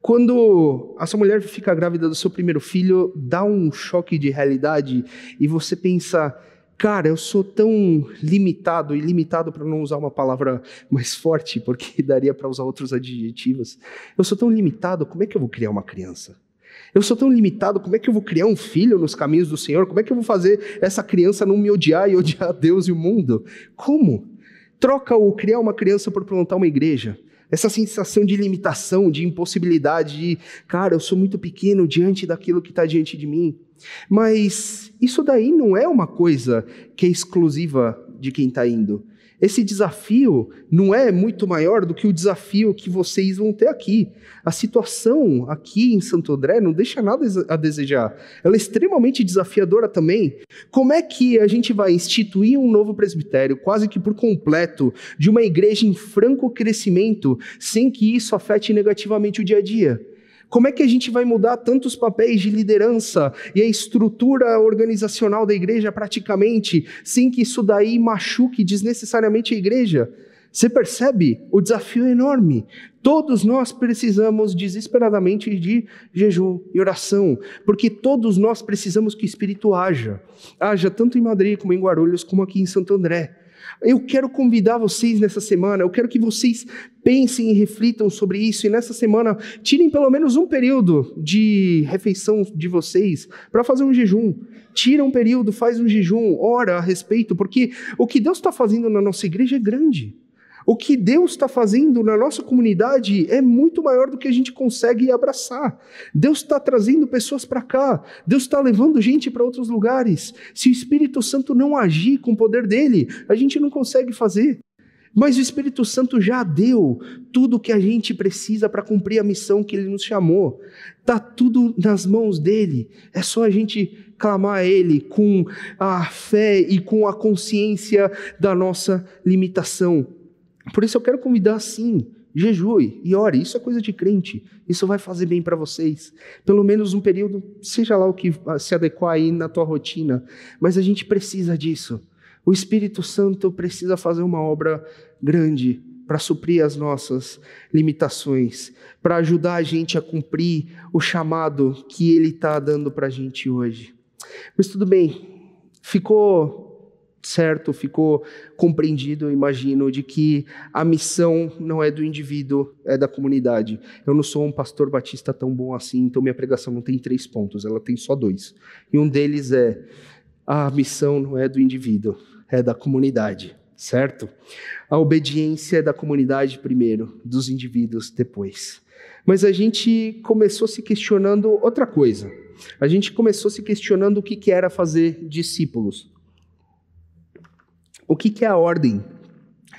Quando a sua mulher fica grávida do seu primeiro filho, dá um choque de realidade e você pensa, Cara, eu sou tão limitado, e limitado para não usar uma palavra mais forte, porque daria para usar outros adjetivos. Eu sou tão limitado, como é que eu vou criar uma criança? Eu sou tão limitado, como é que eu vou criar um filho nos caminhos do Senhor? Como é que eu vou fazer essa criança não me odiar e odiar Deus e o mundo? Como? Troca o criar uma criança por plantar uma igreja. Essa sensação de limitação, de impossibilidade, de, cara, eu sou muito pequeno diante daquilo que está diante de mim. Mas isso daí não é uma coisa que é exclusiva de quem está indo. Esse desafio não é muito maior do que o desafio que vocês vão ter aqui. A situação aqui em Santo André não deixa nada a desejar. Ela é extremamente desafiadora também. Como é que a gente vai instituir um novo presbitério, quase que por completo, de uma igreja em franco crescimento, sem que isso afete negativamente o dia a dia? Como é que a gente vai mudar tantos papéis de liderança e a estrutura organizacional da igreja praticamente, sem que isso daí machuque desnecessariamente a igreja? Você percebe? O desafio é enorme. Todos nós precisamos desesperadamente de jejum e oração, porque todos nós precisamos que o Espírito haja. Haja tanto em Madrid como em Guarulhos, como aqui em Santo André. Eu quero convidar vocês nessa semana, eu quero que vocês pensem e reflitam sobre isso, e nessa semana tirem pelo menos um período de refeição de vocês para fazer um jejum. Tira um período, faz um jejum, ora a respeito, porque o que Deus está fazendo na nossa igreja é grande. O que Deus está fazendo na nossa comunidade é muito maior do que a gente consegue abraçar. Deus está trazendo pessoas para cá. Deus está levando gente para outros lugares. Se o Espírito Santo não agir com o poder dele, a gente não consegue fazer. Mas o Espírito Santo já deu tudo o que a gente precisa para cumprir a missão que ele nos chamou. Está tudo nas mãos dele. É só a gente clamar a ele com a fé e com a consciência da nossa limitação. Por isso eu quero convidar sim, jejue e ore. Isso é coisa de crente. Isso vai fazer bem para vocês. Pelo menos um período, seja lá o que se adequar aí na tua rotina. Mas a gente precisa disso. O Espírito Santo precisa fazer uma obra grande para suprir as nossas limitações, para ajudar a gente a cumprir o chamado que Ele está dando para a gente hoje. Mas tudo bem, ficou certo, ficou compreendido, imagino, de que a missão não é do indivíduo, é da comunidade. Eu não sou um pastor batista tão bom assim, então minha pregação não tem três pontos, ela tem só dois. E um deles é: a missão não é do indivíduo, é da comunidade, certo? A obediência é da comunidade primeiro, dos indivíduos depois. Mas a gente começou se questionando outra coisa. A gente começou se questionando o que era fazer discípulos. O que, que é a ordem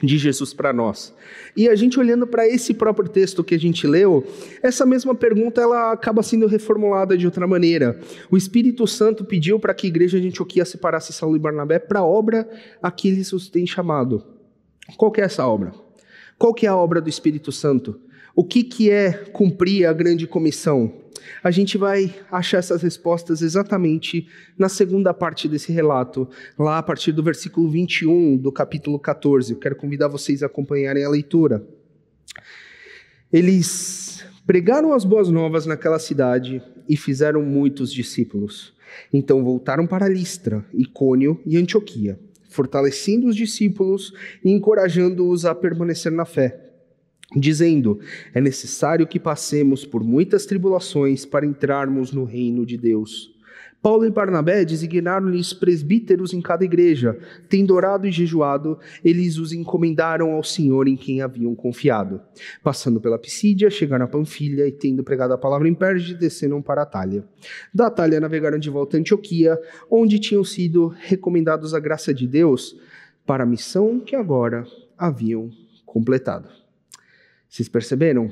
de Jesus para nós? E a gente olhando para esse próprio texto que a gente leu, essa mesma pergunta ela acaba sendo reformulada de outra maneira. O Espírito Santo pediu para que a igreja de Antioquia separasse Saulo e Barnabé para a obra a que eles os têm chamado. Qual que é essa obra? Qual que é a obra do Espírito Santo? O que, que é cumprir a grande comissão? A gente vai achar essas respostas exatamente na segunda parte desse relato, lá a partir do versículo 21 do capítulo 14. Eu quero convidar vocês a acompanharem a leitura. Eles pregaram as boas novas naquela cidade e fizeram muitos discípulos. Então voltaram para Listra, Icônio e Antioquia, fortalecendo os discípulos e encorajando-os a permanecer na fé dizendo: É necessário que passemos por muitas tribulações para entrarmos no reino de Deus. Paulo e Barnabé designaram-lhes presbíteros em cada igreja. Tendo orado e jejuado, eles os encomendaram ao Senhor em quem haviam confiado. Passando pela Pisídia, chegaram a Panfilha e, tendo pregado a palavra em Perge, desceram para a Talha. Da Talha navegaram de volta a Antioquia, onde tinham sido recomendados a graça de Deus para a missão que agora haviam completado. Vocês perceberam?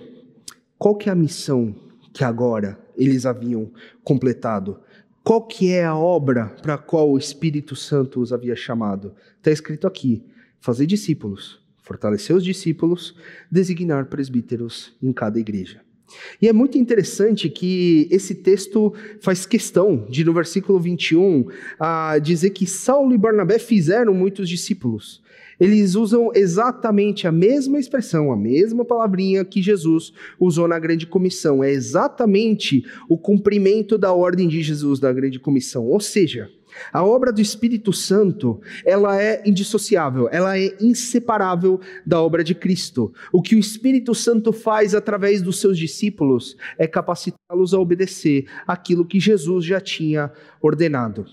Qual que é a missão que agora eles haviam completado? Qual que é a obra para a qual o Espírito Santo os havia chamado? Está escrito aqui: fazer discípulos, fortalecer os discípulos, designar presbíteros em cada igreja. E é muito interessante que esse texto faz questão de, no versículo 21, a dizer que Saulo e Barnabé fizeram muitos discípulos. Eles usam exatamente a mesma expressão, a mesma palavrinha que Jesus usou na grande comissão. É exatamente o cumprimento da ordem de Jesus da grande comissão. Ou seja, a obra do Espírito Santo, ela é indissociável, ela é inseparável da obra de Cristo. O que o Espírito Santo faz através dos seus discípulos é capacitá-los a obedecer aquilo que Jesus já tinha ordenado.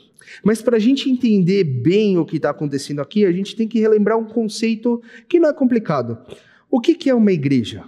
Mas para a gente entender bem o que está acontecendo aqui, a gente tem que relembrar um conceito que não é complicado. O que, que é uma igreja?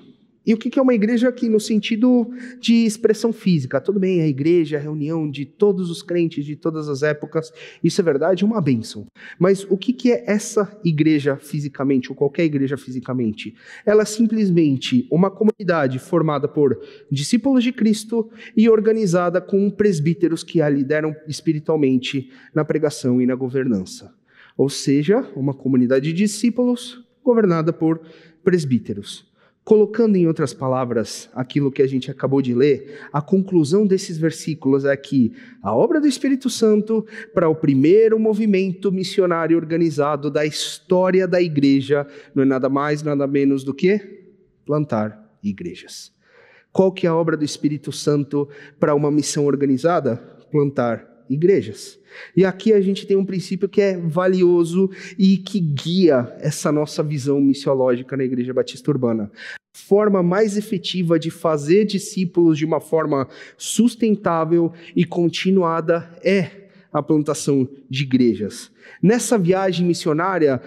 E o que é uma igreja aqui no sentido de expressão física? Tudo bem, a igreja, a reunião de todos os crentes de todas as épocas, isso é verdade, é uma bênção. Mas o que é essa igreja fisicamente, ou qualquer igreja fisicamente? Ela é simplesmente uma comunidade formada por discípulos de Cristo e organizada com presbíteros que a lideram espiritualmente na pregação e na governança. Ou seja, uma comunidade de discípulos governada por presbíteros. Colocando em outras palavras aquilo que a gente acabou de ler, a conclusão desses versículos é que a obra do Espírito Santo para o primeiro movimento missionário organizado da história da igreja não é nada mais, nada menos do que plantar igrejas. Qual que é a obra do Espírito Santo para uma missão organizada? Plantar igrejas. E aqui a gente tem um princípio que é valioso e que guia essa nossa visão missiológica na Igreja Batista Urbana. A forma mais efetiva de fazer discípulos de uma forma sustentável e continuada é a plantação de igrejas. Nessa viagem missionária,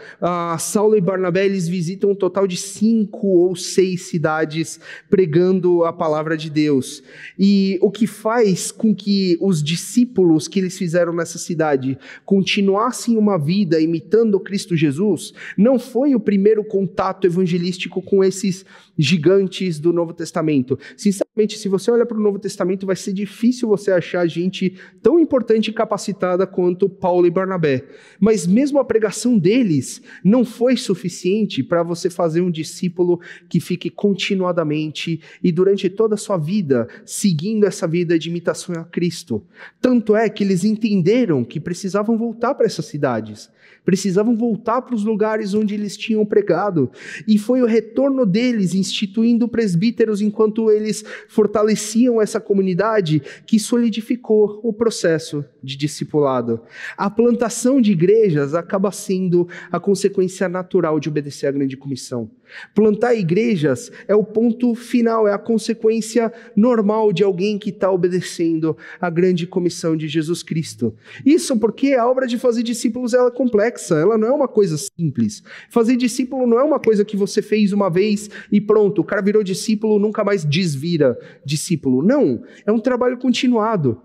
Saulo e Barnabé eles visitam um total de cinco ou seis cidades pregando a palavra de Deus. E o que faz com que os discípulos que eles fizeram nessa cidade continuassem uma vida imitando Cristo Jesus, não foi o primeiro contato evangelístico com esses gigantes do Novo Testamento. Sinceramente, se você olha para o Novo Testamento, vai ser difícil você achar gente tão importante e capacitada quanto Paulo e Barnabé. Mas mesmo a pregação deles não foi suficiente para você fazer um discípulo que fique continuadamente e durante toda a sua vida seguindo essa vida de imitação a Cristo. Tanto é que eles entenderam que precisavam voltar para essas cidades, precisavam voltar para os lugares onde eles tinham pregado. E foi o retorno deles, instituindo presbíteros enquanto eles fortaleciam essa comunidade, que solidificou o processo de discipulado. A plantação de igrejas acaba sendo a consequência natural de obedecer à grande comissão. Plantar igrejas é o ponto final, é a consequência normal de alguém que está obedecendo à grande comissão de Jesus Cristo. Isso porque a obra de fazer discípulos é complexa, ela não é uma coisa simples. Fazer discípulo não é uma coisa que você fez uma vez e pronto, o cara virou discípulo, nunca mais desvira discípulo. Não, é um trabalho continuado.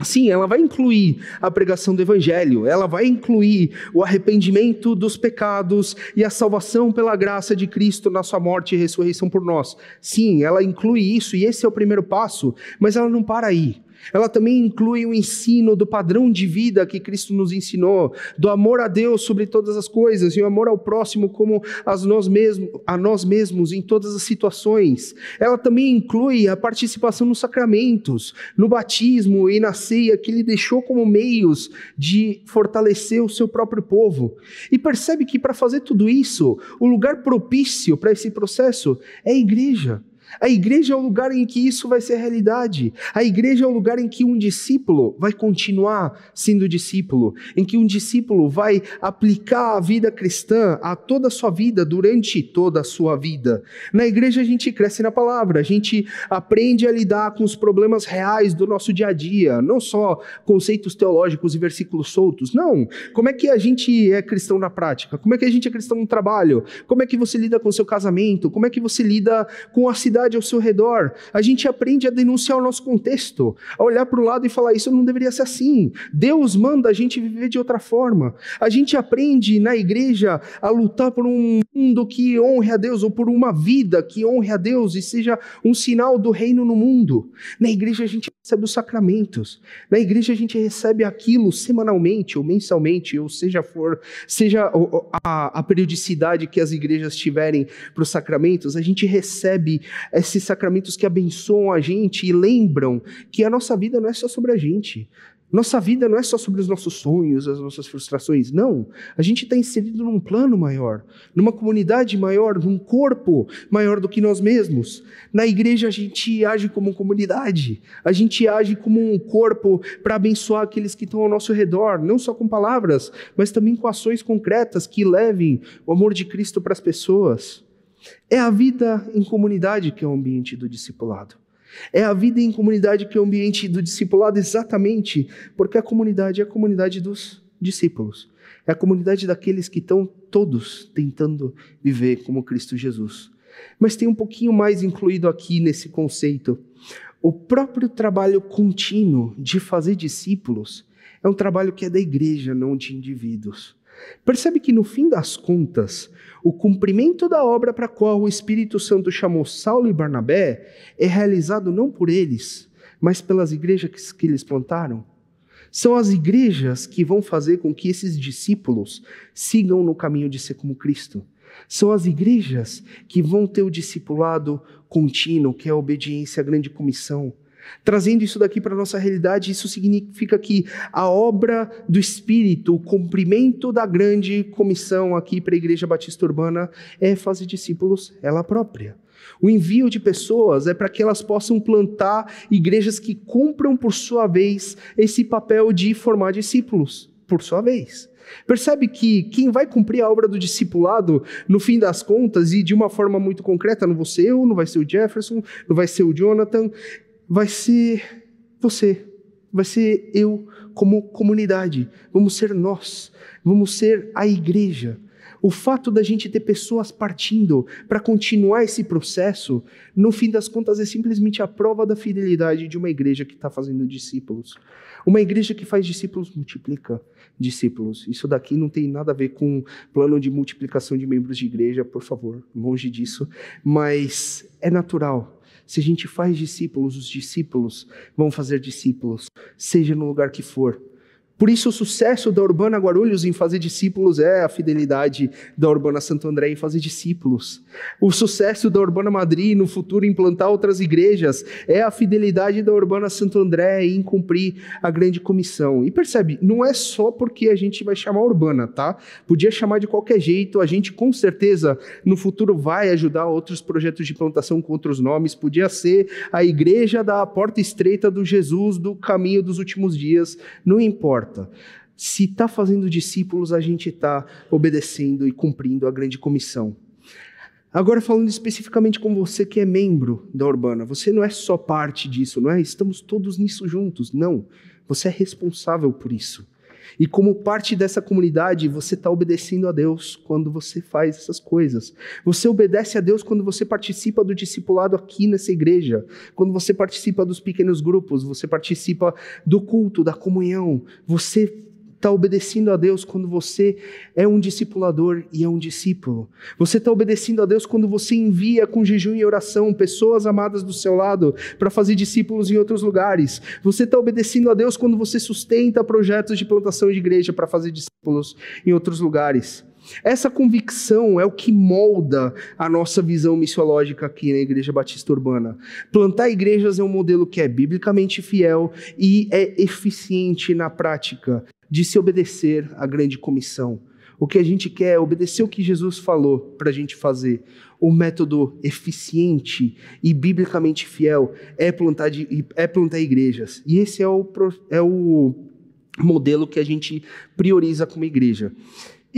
Sim, ela vai incluir a pregação do Evangelho, ela vai incluir o arrependimento dos pecados e a salvação pela graça de Cristo na sua morte e ressurreição por nós. Sim, ela inclui isso e esse é o primeiro passo, mas ela não para aí. Ela também inclui o ensino do padrão de vida que Cristo nos ensinou, do amor a Deus sobre todas as coisas e o amor ao próximo como nós, mesmos, a nós mesmos em todas as situações. Ela também inclui a participação nos sacramentos, no batismo e na ceia que ele deixou como meios de fortalecer o seu próprio povo. E percebe que para fazer tudo isso, o lugar propício para esse processo é a igreja. A igreja é o lugar em que isso vai ser realidade. A igreja é o lugar em que um discípulo vai continuar sendo discípulo, em que um discípulo vai aplicar a vida cristã a toda a sua vida, durante toda a sua vida. Na igreja a gente cresce na palavra, a gente aprende a lidar com os problemas reais do nosso dia a dia, não só conceitos teológicos e versículos soltos. Não. Como é que a gente é cristão na prática? Como é que a gente é cristão no trabalho? Como é que você lida com o seu casamento? Como é que você lida com a cidade? Sociedade ao seu redor. A gente aprende a denunciar o nosso contexto, a olhar para o lado e falar: isso não deveria ser assim. Deus manda a gente viver de outra forma. A gente aprende na igreja a lutar por um mundo que honre a Deus, ou por uma vida que honre a Deus e seja um sinal do reino no mundo. Na igreja a gente recebe os sacramentos. Na igreja a gente recebe aquilo semanalmente ou mensalmente, ou seja for, seja a, a periodicidade que as igrejas tiverem para os sacramentos, a gente recebe esses sacramentos que abençoam a gente e lembram que a nossa vida não é só sobre a gente. Nossa vida não é só sobre os nossos sonhos, as nossas frustrações. Não. A gente está inserido num plano maior, numa comunidade maior, num corpo maior do que nós mesmos. Na igreja a gente age como comunidade, a gente age como um corpo para abençoar aqueles que estão ao nosso redor, não só com palavras, mas também com ações concretas que levem o amor de Cristo para as pessoas. É a vida em comunidade que é o ambiente do discipulado. É a vida em comunidade que é o ambiente do discipulado, exatamente porque a comunidade é a comunidade dos discípulos. É a comunidade daqueles que estão todos tentando viver como Cristo Jesus. Mas tem um pouquinho mais incluído aqui nesse conceito. O próprio trabalho contínuo de fazer discípulos é um trabalho que é da igreja, não de indivíduos. Percebe que no fim das contas, o cumprimento da obra para a qual o Espírito Santo chamou Saulo e Barnabé é realizado não por eles, mas pelas igrejas que eles plantaram. São as igrejas que vão fazer com que esses discípulos sigam no caminho de ser como Cristo. São as igrejas que vão ter o discipulado contínuo, que é a obediência à grande comissão. Trazendo isso daqui para a nossa realidade, isso significa que a obra do Espírito, o cumprimento da grande comissão aqui para a Igreja Batista Urbana é fazer discípulos ela própria. O envio de pessoas é para que elas possam plantar igrejas que cumpram, por sua vez, esse papel de formar discípulos, por sua vez. Percebe que quem vai cumprir a obra do discipulado, no fim das contas, e de uma forma muito concreta, não vou ser eu, não vai ser o Jefferson, não vai ser o Jonathan, vai ser você, vai ser eu como comunidade, vamos ser nós, vamos ser a igreja. O fato da gente ter pessoas partindo para continuar esse processo, no fim das contas, é simplesmente a prova da fidelidade de uma igreja que está fazendo discípulos. Uma igreja que faz discípulos multiplica discípulos. Isso daqui não tem nada a ver com plano de multiplicação de membros de igreja, por favor, longe disso. Mas é natural. Se a gente faz discípulos, os discípulos vão fazer discípulos, seja no lugar que for. Por isso, o sucesso da Urbana Guarulhos em fazer discípulos é a fidelidade da Urbana Santo André em fazer discípulos. O sucesso da Urbana Madrid no futuro em plantar outras igrejas é a fidelidade da Urbana Santo André em cumprir a grande comissão. E percebe, não é só porque a gente vai chamar Urbana, tá? Podia chamar de qualquer jeito, a gente com certeza no futuro vai ajudar outros projetos de plantação com outros nomes. Podia ser a igreja da porta estreita do Jesus do caminho dos últimos dias, não importa importa. Se está fazendo discípulos, a gente está obedecendo e cumprindo a grande comissão. Agora, falando especificamente com você que é membro da Urbana, você não é só parte disso, não é? Estamos todos nisso juntos. Não. Você é responsável por isso. E como parte dessa comunidade, você está obedecendo a Deus quando você faz essas coisas. Você obedece a Deus quando você participa do discipulado aqui nessa igreja, quando você participa dos pequenos grupos, você participa do culto, da comunhão. Você está obedecendo a Deus quando você é um discipulador e é um discípulo. Você está obedecendo a Deus quando você envia com jejum e oração pessoas amadas do seu lado para fazer discípulos em outros lugares. Você está obedecendo a Deus quando você sustenta projetos de plantação de igreja para fazer discípulos em outros lugares. Essa convicção é o que molda a nossa visão missiológica aqui na Igreja Batista Urbana. Plantar igrejas é um modelo que é biblicamente fiel e é eficiente na prática de se obedecer à grande comissão. O que a gente quer é obedecer o que Jesus falou para a gente fazer. O método eficiente e biblicamente fiel é plantar, de, é plantar igrejas. E esse é o, é o modelo que a gente prioriza como igreja.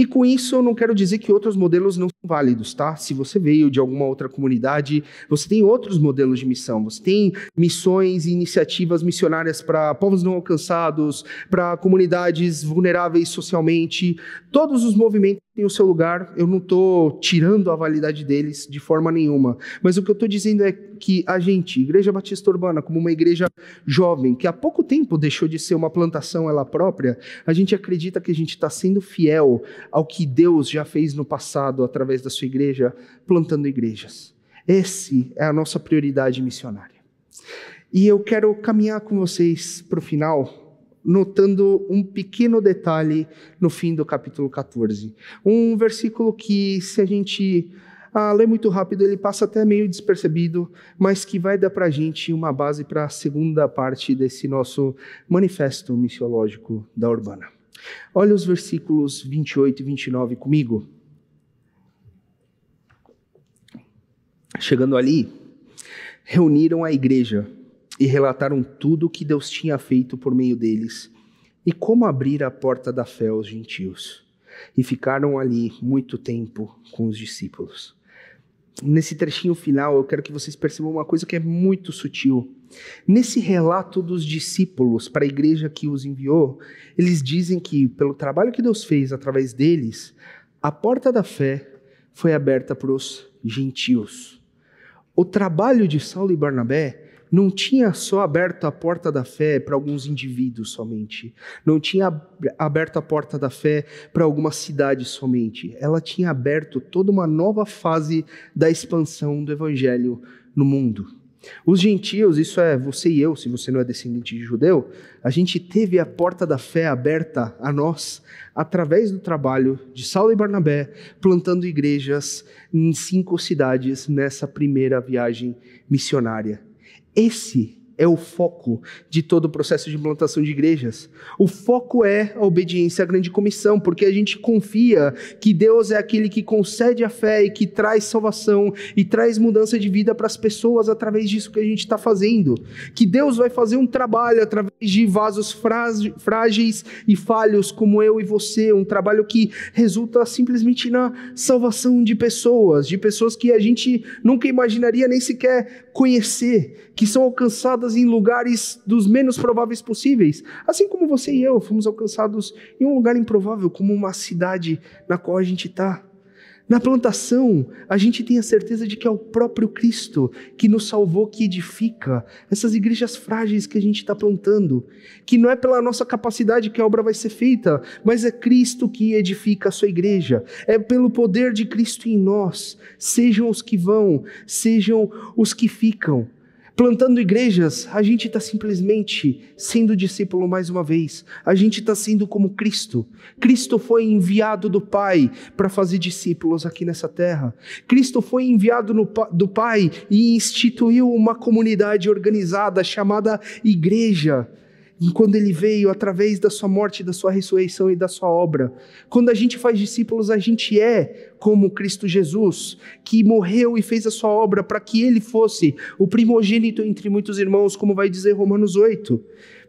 E com isso eu não quero dizer que outros modelos não são válidos, tá? Se você veio de alguma outra comunidade, você tem outros modelos de missão. Você tem missões e iniciativas missionárias para povos não alcançados, para comunidades vulneráveis socialmente. Todos os movimentos têm o seu lugar. Eu não estou tirando a validade deles de forma nenhuma. Mas o que eu estou dizendo é que a gente, Igreja Batista Urbana, como uma igreja jovem, que há pouco tempo deixou de ser uma plantação ela própria, a gente acredita que a gente está sendo fiel ao que Deus já fez no passado através da sua igreja, plantando igrejas. Esse é a nossa prioridade missionária. E eu quero caminhar com vocês para o final notando um pequeno detalhe no fim do capítulo 14. Um versículo que, se a gente ah, lê muito rápido, ele passa até meio despercebido, mas que vai dar para a gente uma base para a segunda parte desse nosso manifesto missiológico da Urbana. Olha os versículos 28 e 29 comigo. Chegando ali, reuniram a igreja e relataram tudo o que Deus tinha feito por meio deles e como abrir a porta da fé aos gentios. E ficaram ali muito tempo com os discípulos. Nesse trechinho final, eu quero que vocês percebam uma coisa que é muito sutil. Nesse relato dos discípulos para a igreja que os enviou, eles dizem que, pelo trabalho que Deus fez através deles, a porta da fé foi aberta para os gentios. O trabalho de Saulo e Barnabé não tinha só aberto a porta da fé para alguns indivíduos somente, não tinha aberto a porta da fé para alguma cidade somente, ela tinha aberto toda uma nova fase da expansão do evangelho no mundo. Os gentios, isso é você e eu, se você não é descendente de judeu, a gente teve a porta da fé aberta a nós através do trabalho de Saulo e Barnabé, plantando igrejas em cinco cidades nessa primeira viagem missionária. Esse é o foco de todo o processo de implantação de igrejas. O foco é a obediência à grande comissão, porque a gente confia que Deus é aquele que concede a fé e que traz salvação e traz mudança de vida para as pessoas através disso que a gente está fazendo. Que Deus vai fazer um trabalho através de vasos frágeis e falhos como eu e você, um trabalho que resulta simplesmente na salvação de pessoas, de pessoas que a gente nunca imaginaria nem sequer conhecer, que são alcançadas em lugares dos menos prováveis possíveis, assim como você e eu fomos alcançados em um lugar improvável, como uma cidade na qual a gente está. Na plantação, a gente tem a certeza de que é o próprio Cristo que nos salvou, que edifica essas igrejas frágeis que a gente está plantando. Que não é pela nossa capacidade que a obra vai ser feita, mas é Cristo que edifica a sua igreja. É pelo poder de Cristo em nós. Sejam os que vão, sejam os que ficam. Plantando igrejas, a gente está simplesmente sendo discípulo mais uma vez. A gente está sendo como Cristo. Cristo foi enviado do Pai para fazer discípulos aqui nessa terra. Cristo foi enviado no, do Pai e instituiu uma comunidade organizada chamada Igreja quando ele veio através da sua morte, da sua ressurreição e da sua obra. Quando a gente faz discípulos, a gente é como Cristo Jesus, que morreu e fez a sua obra para que ele fosse o primogênito entre muitos irmãos, como vai dizer Romanos 8.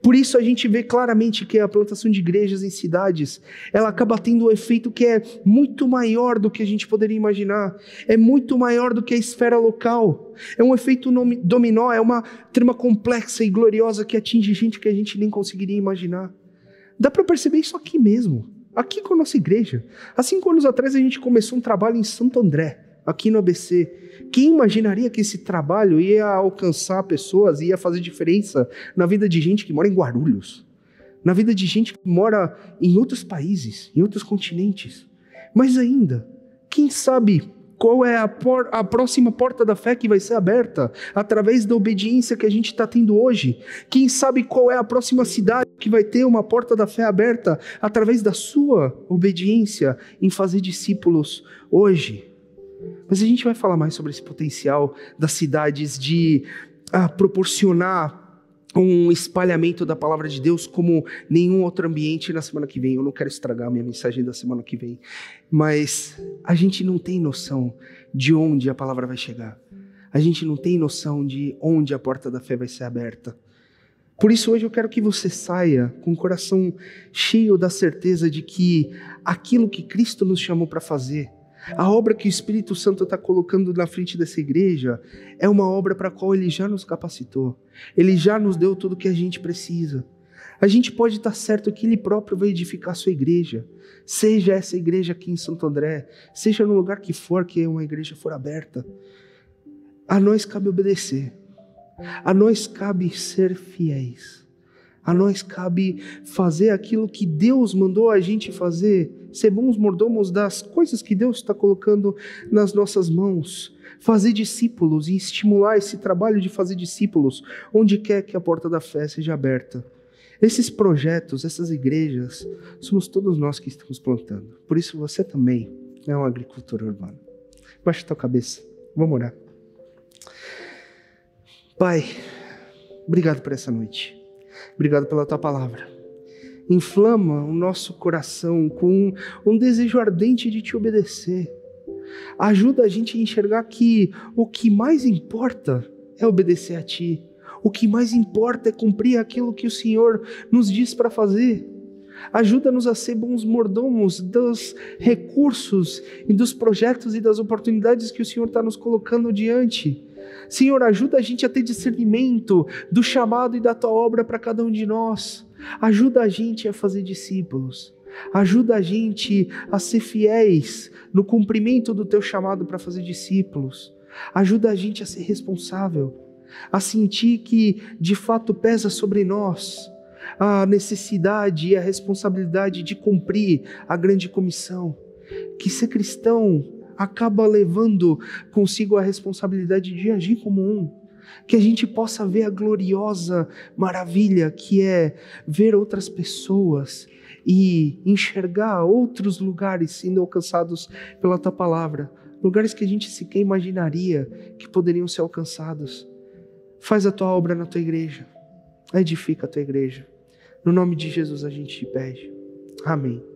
Por isso a gente vê claramente que a plantação de igrejas em cidades, ela acaba tendo um efeito que é muito maior do que a gente poderia imaginar. É muito maior do que a esfera local. É um efeito dominó, é uma trama complexa e gloriosa que atinge gente que a gente nem conseguiria imaginar. Dá para perceber isso aqui mesmo, aqui com a nossa igreja. Há cinco anos atrás a gente começou um trabalho em Santo André aqui no ABC. Quem imaginaria que esse trabalho ia alcançar pessoas, ia fazer diferença na vida de gente que mora em Guarulhos, na vida de gente que mora em outros países, em outros continentes? Mas ainda, quem sabe qual é a, por, a, próxima porta da fé que vai ser aberta através da obediência que a gente está tendo hoje? Quem sabe qual é a próxima cidade que vai ter uma porta da fé aberta através da sua obediência em fazer discípulos hoje? Mas a gente vai falar mais sobre esse potencial das cidades de ah, proporcionar um espalhamento da palavra de Deus como nenhum outro ambiente na semana que vem. Eu não quero estragar a minha mensagem da semana que vem, mas a gente não tem noção de onde a palavra vai chegar. A gente não tem noção de onde a porta da fé vai ser aberta. Por isso, hoje eu quero que você saia com o coração cheio da certeza de que aquilo que Cristo nos chamou para fazer, a obra que o Espírito Santo está colocando na frente dessa igreja é uma obra para a qual ele já nos capacitou. Ele já nos deu tudo o que a gente precisa. A gente pode estar certo que ele próprio vai edificar a sua igreja. Seja essa igreja aqui em Santo André, seja no lugar que for, que uma igreja for aberta. A nós cabe obedecer. A nós cabe ser fiéis. A nós cabe fazer aquilo que Deus mandou a gente fazer, ser bons mordomos das coisas que Deus está colocando nas nossas mãos, fazer discípulos e estimular esse trabalho de fazer discípulos onde quer que a porta da fé seja aberta. Esses projetos, essas igrejas, somos todos nós que estamos plantando. Por isso você também é um agricultor urbano. Baixa tua cabeça. Vamos orar. Pai, obrigado por essa noite. Obrigado pela tua palavra. Inflama o nosso coração com um desejo ardente de te obedecer. Ajuda a gente a enxergar que o que mais importa é obedecer a ti. O que mais importa é cumprir aquilo que o Senhor nos diz para fazer. Ajuda-nos a ser bons mordomos dos recursos e dos projetos e das oportunidades que o Senhor está nos colocando diante. Senhor, ajuda a gente a ter discernimento do chamado e da tua obra para cada um de nós. Ajuda a gente a fazer discípulos. Ajuda a gente a ser fiéis no cumprimento do teu chamado para fazer discípulos. Ajuda a gente a ser responsável, a sentir que de fato pesa sobre nós a necessidade e a responsabilidade de cumprir a grande comissão. Que ser cristão acaba levando consigo a responsabilidade de agir como um. Que a gente possa ver a gloriosa maravilha que é ver outras pessoas e enxergar outros lugares sendo alcançados pela tua palavra, lugares que a gente sequer imaginaria que poderiam ser alcançados. Faz a tua obra na tua igreja. Edifica a tua igreja. No nome de Jesus a gente te pede. Amém.